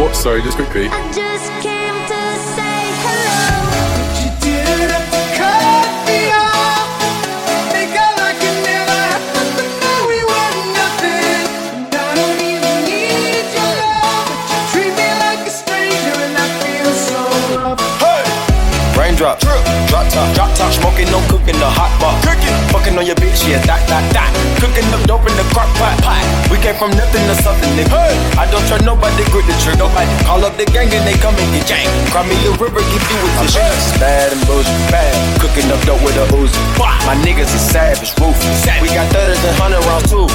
What? Sorry, just quickly. Smoking, no cooking, the hot pot. Cooking, fucking on your bitch, yeah, dot, that, dot. Cooking up dope in the crock pot. pot. We came from nothing to something, nigga. Hey. I don't trust nobody, grip the trigger. Nobody call up the gang and they come in get janked. Cry me a river, get you with this shit. Bad and bullshit, bad. Cooking up dope with a Uzi. My niggas is savage, ruthless. We got thudders and hundred rounds too.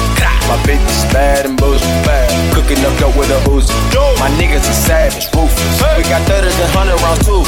My bitch is bad and bullshit, bad. Cooking up dope with a Uzi. My niggas is savage, ruthless. We got thudders and hundred rounds too.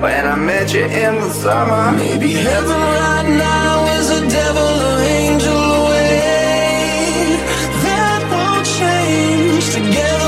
When I met you in the summer, maybe heaven right now is a devil or angel away. That won't change together.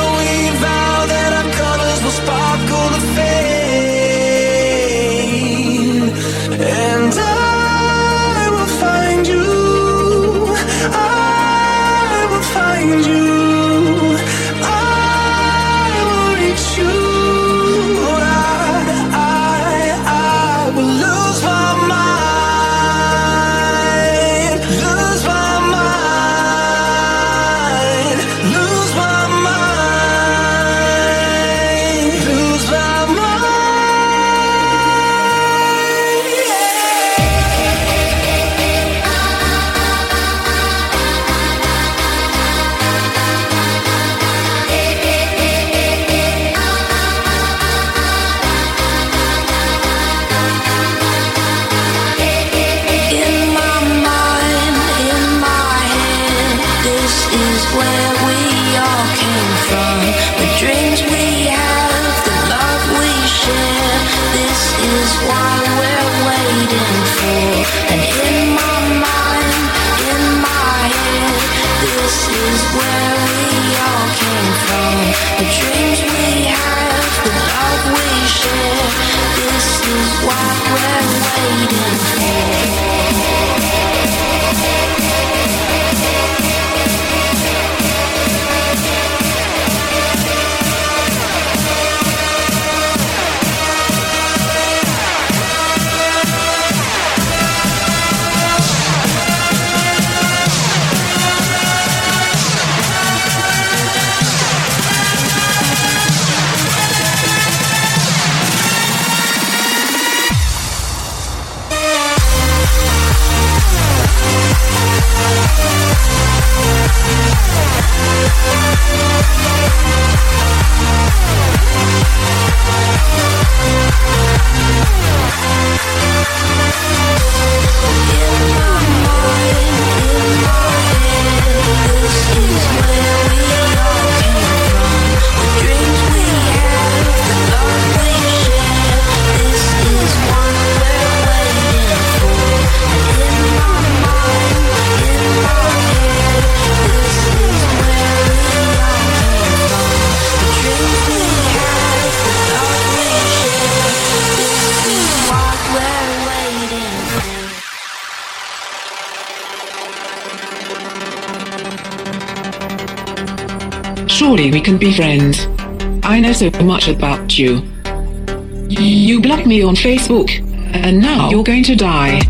We can be friends. I know so much about you. You blocked me on Facebook, and now you're going to die.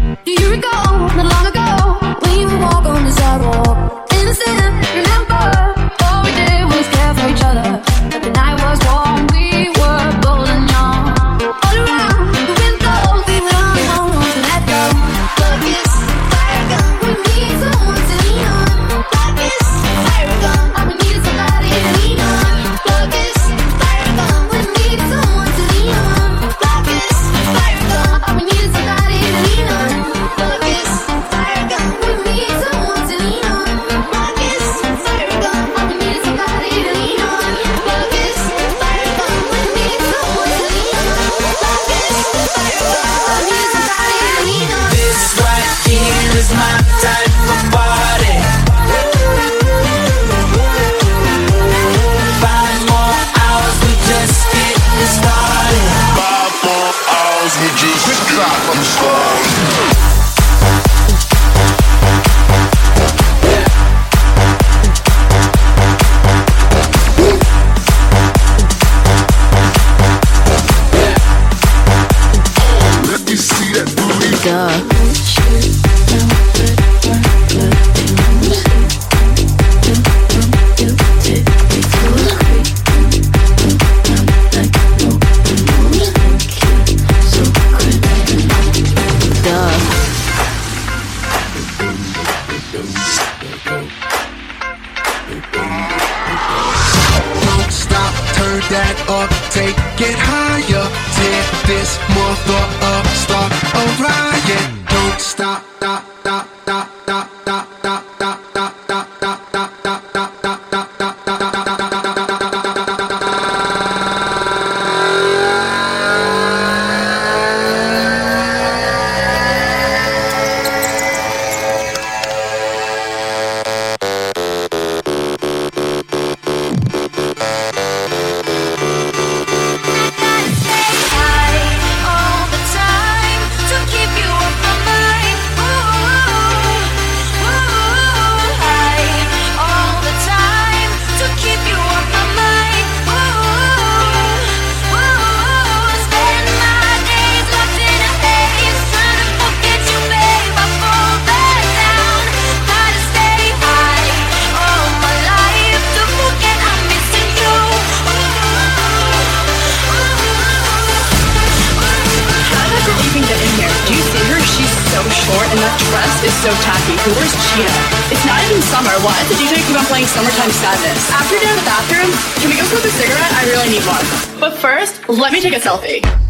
Where's Chia? It's not even summer. Why does the DJ keep on playing Summertime Sadness? After you're done in the bathroom, can we go smoke a cigarette? I really need one. But first, let me take a selfie.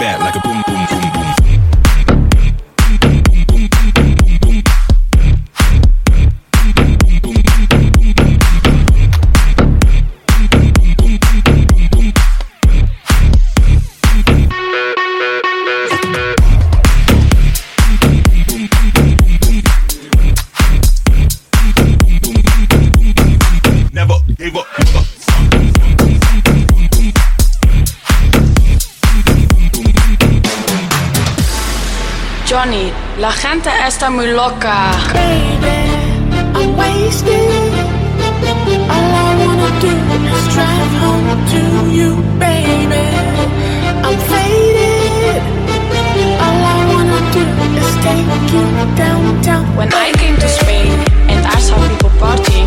Gave up. encanta, está muy loca. Baby, I'm wasted. All I wanna do is drive home to you, baby. I'm faded. All I wanna do is take you downtown. When I came to Spain and I saw people partying.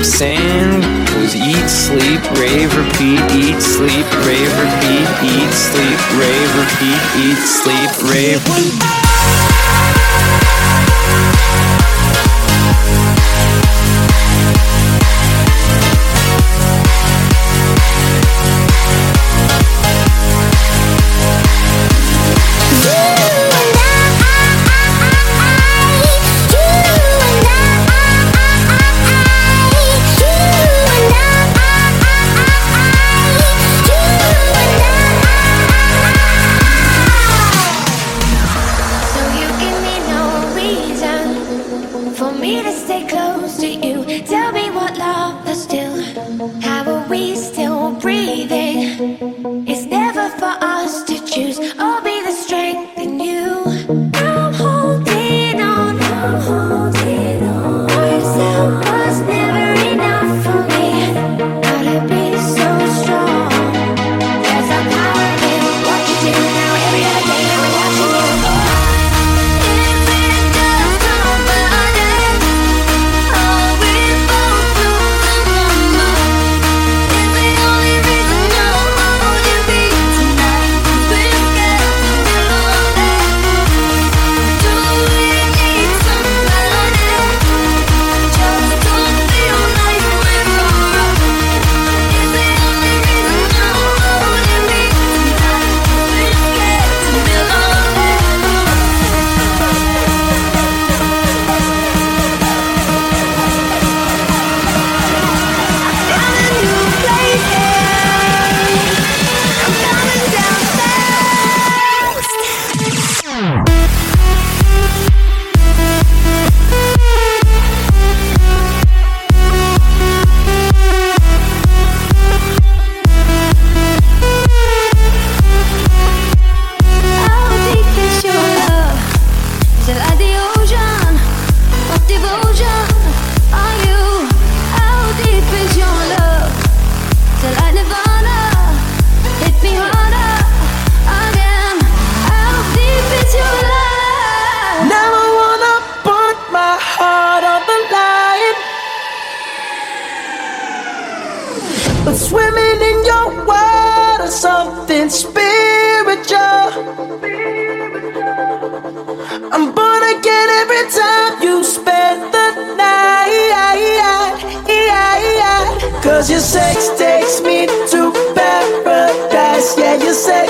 I'm saying was eat, sleep, rave, repeat, eat, sleep, rave, repeat, eat, sleep, rave, repeat, eat, sleep, rave.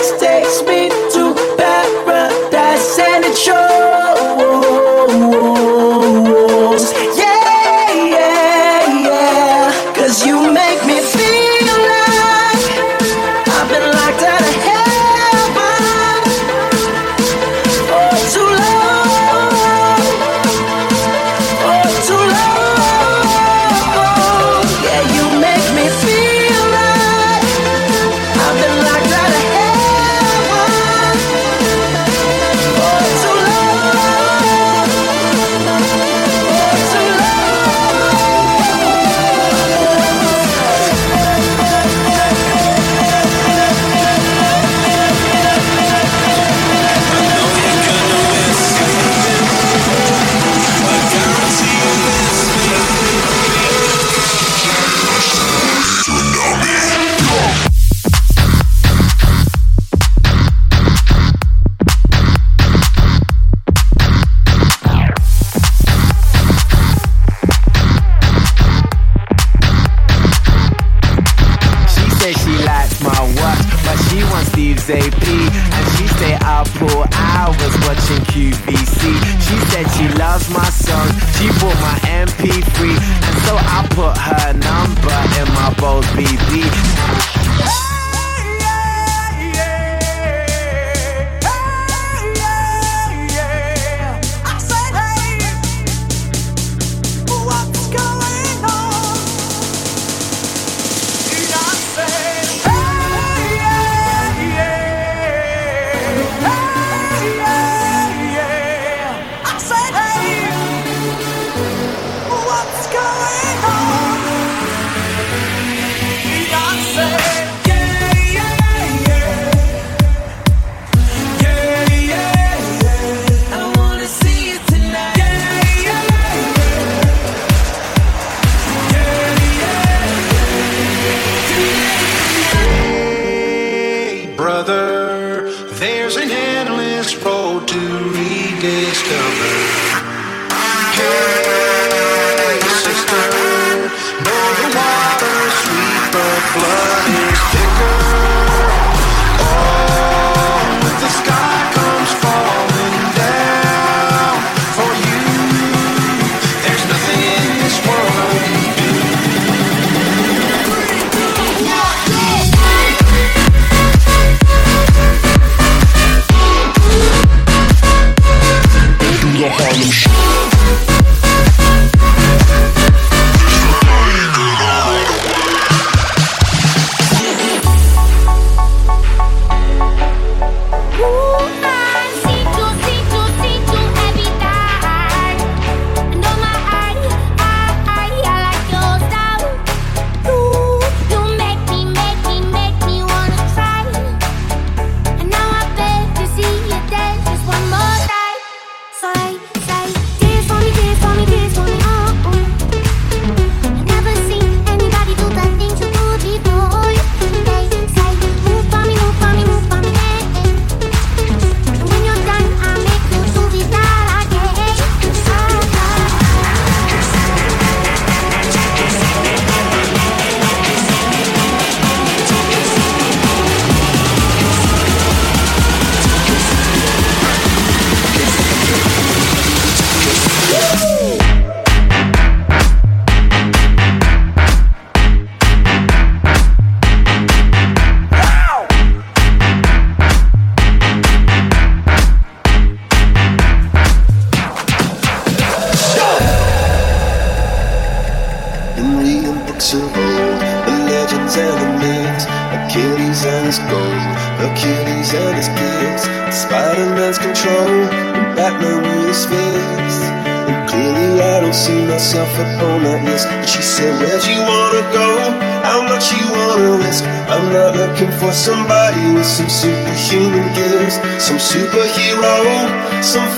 stay.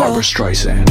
Barbra Streisand.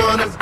Gonna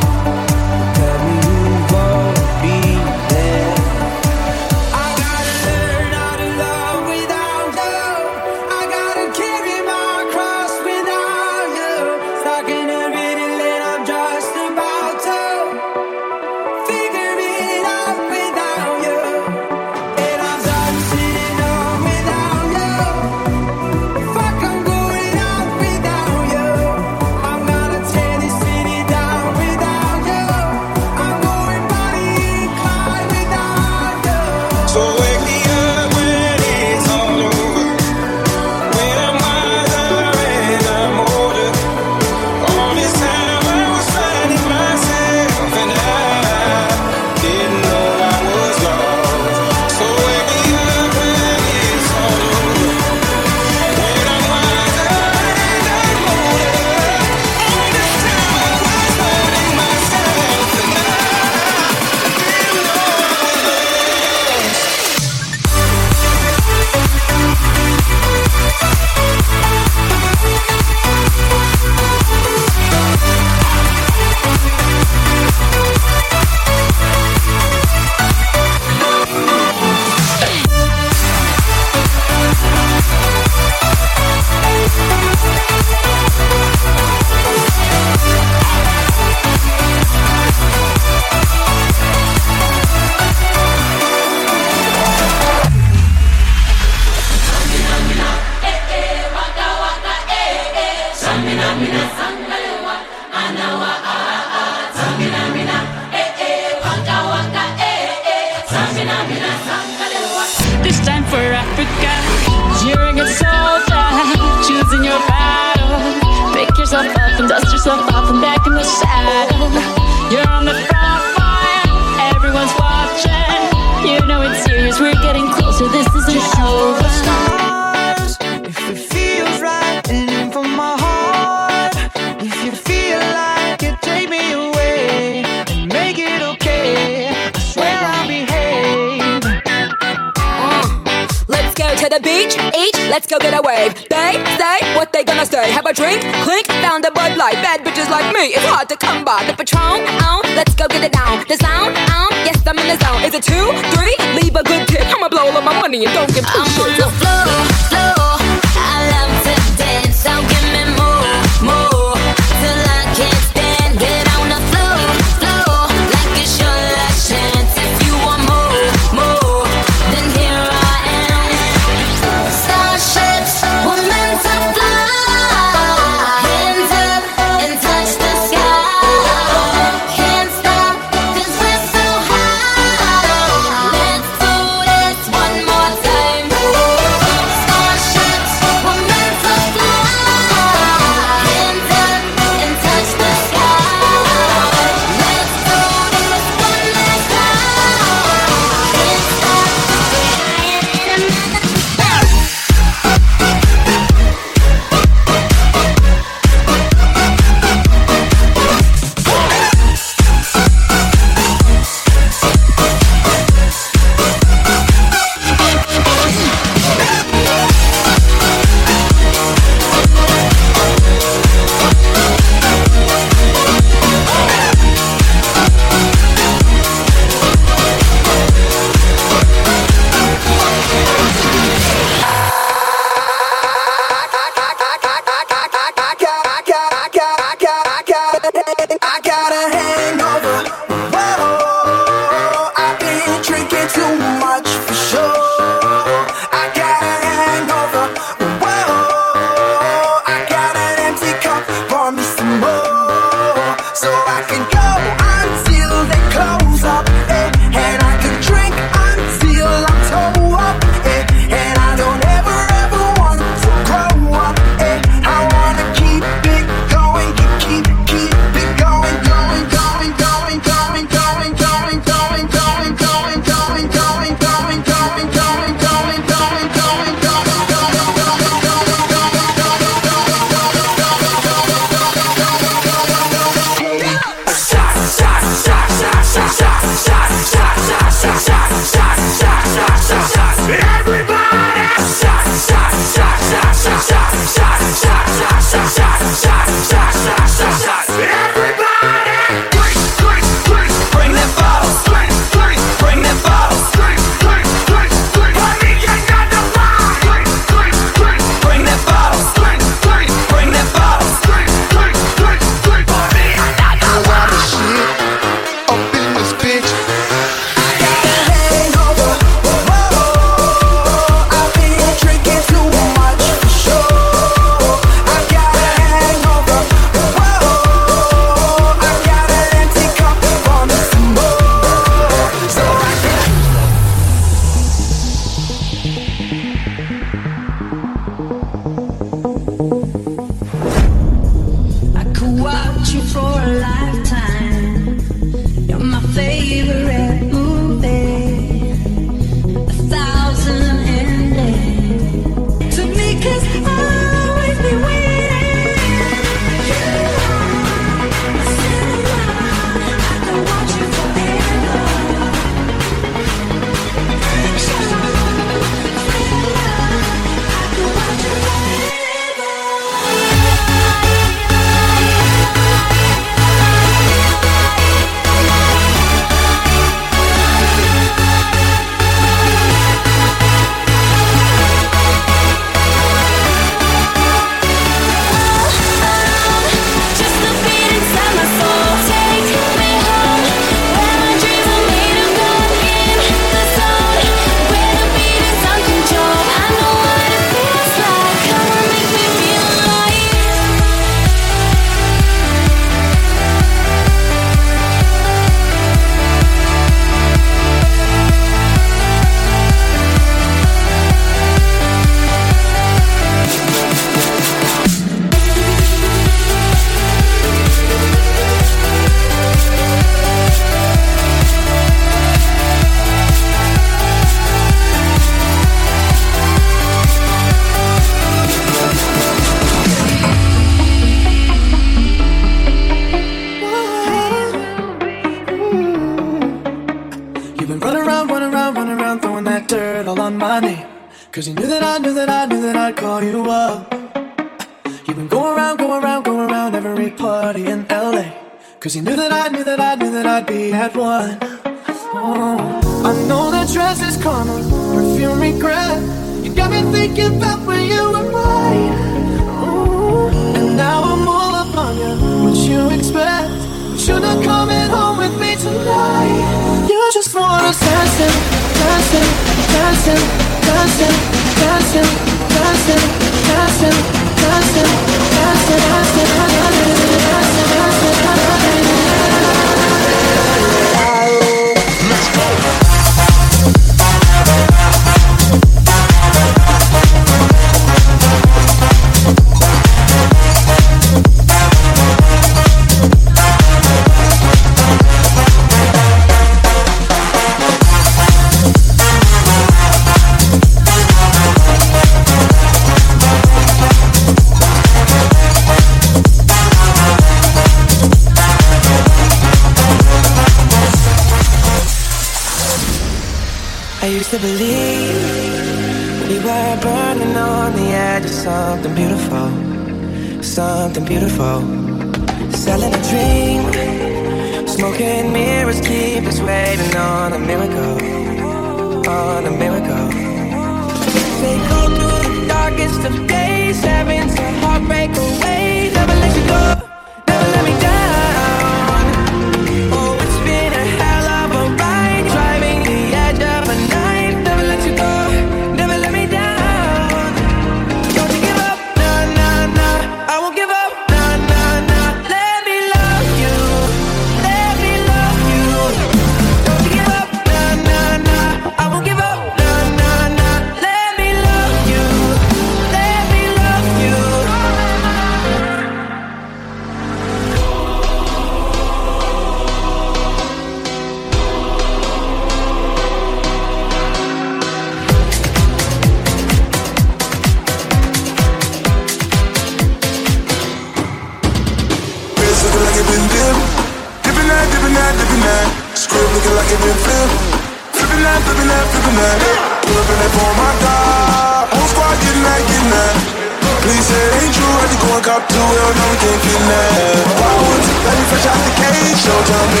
tell me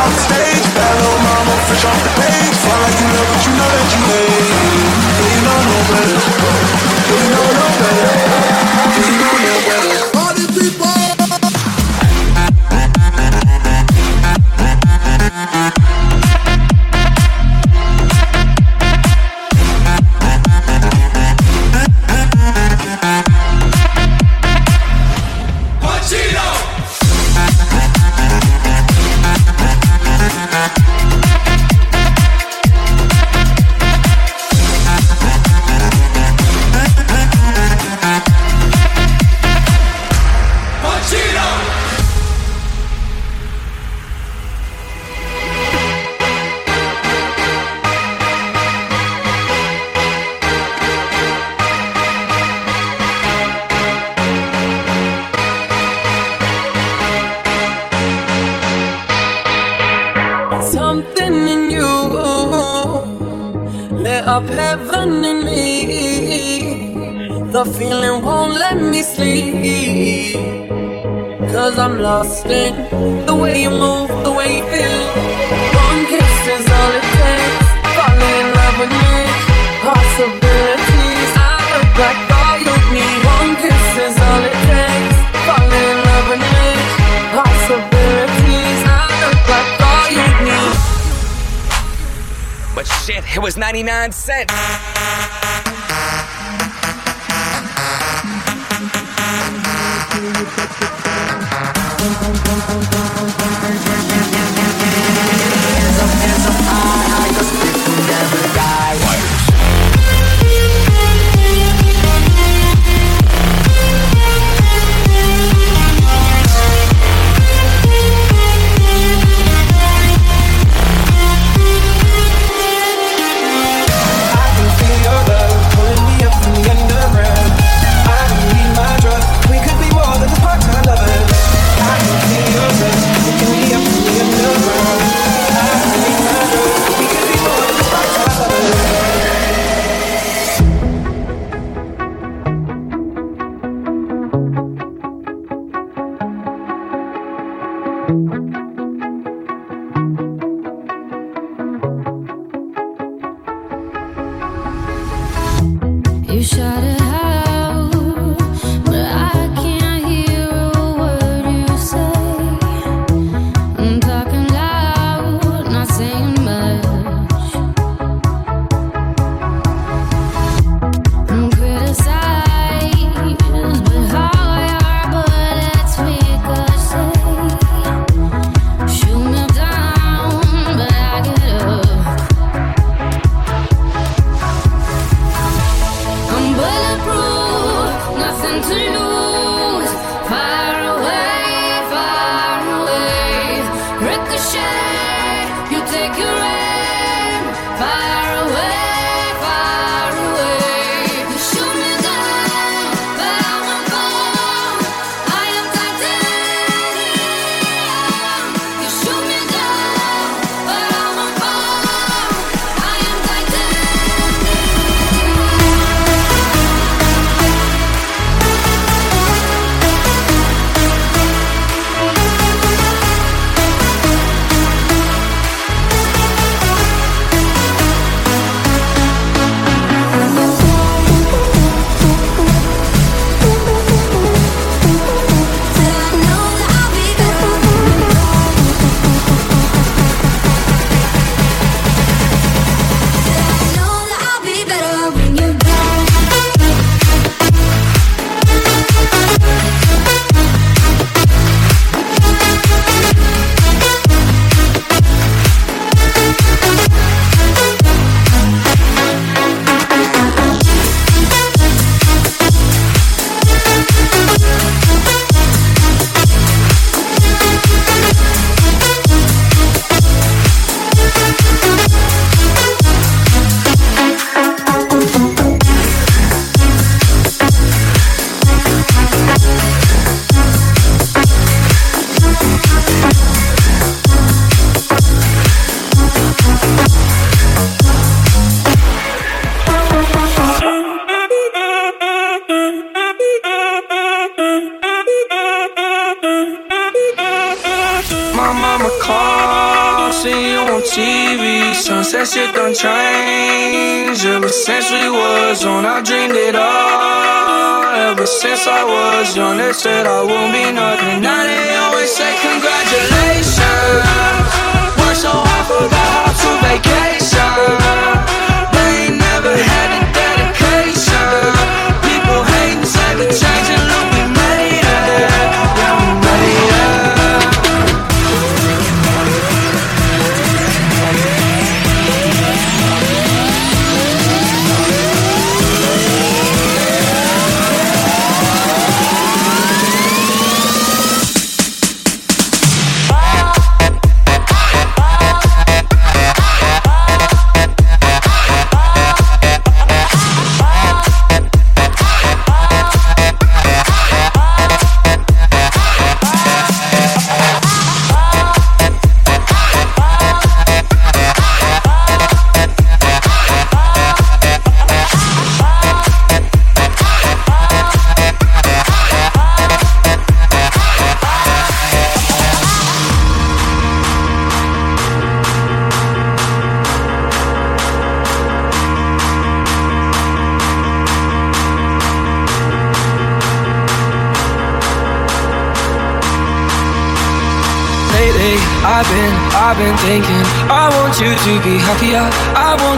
on the stage.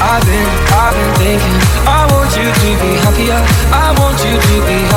I've been, I've been thinking I want you to be happier. I want you to be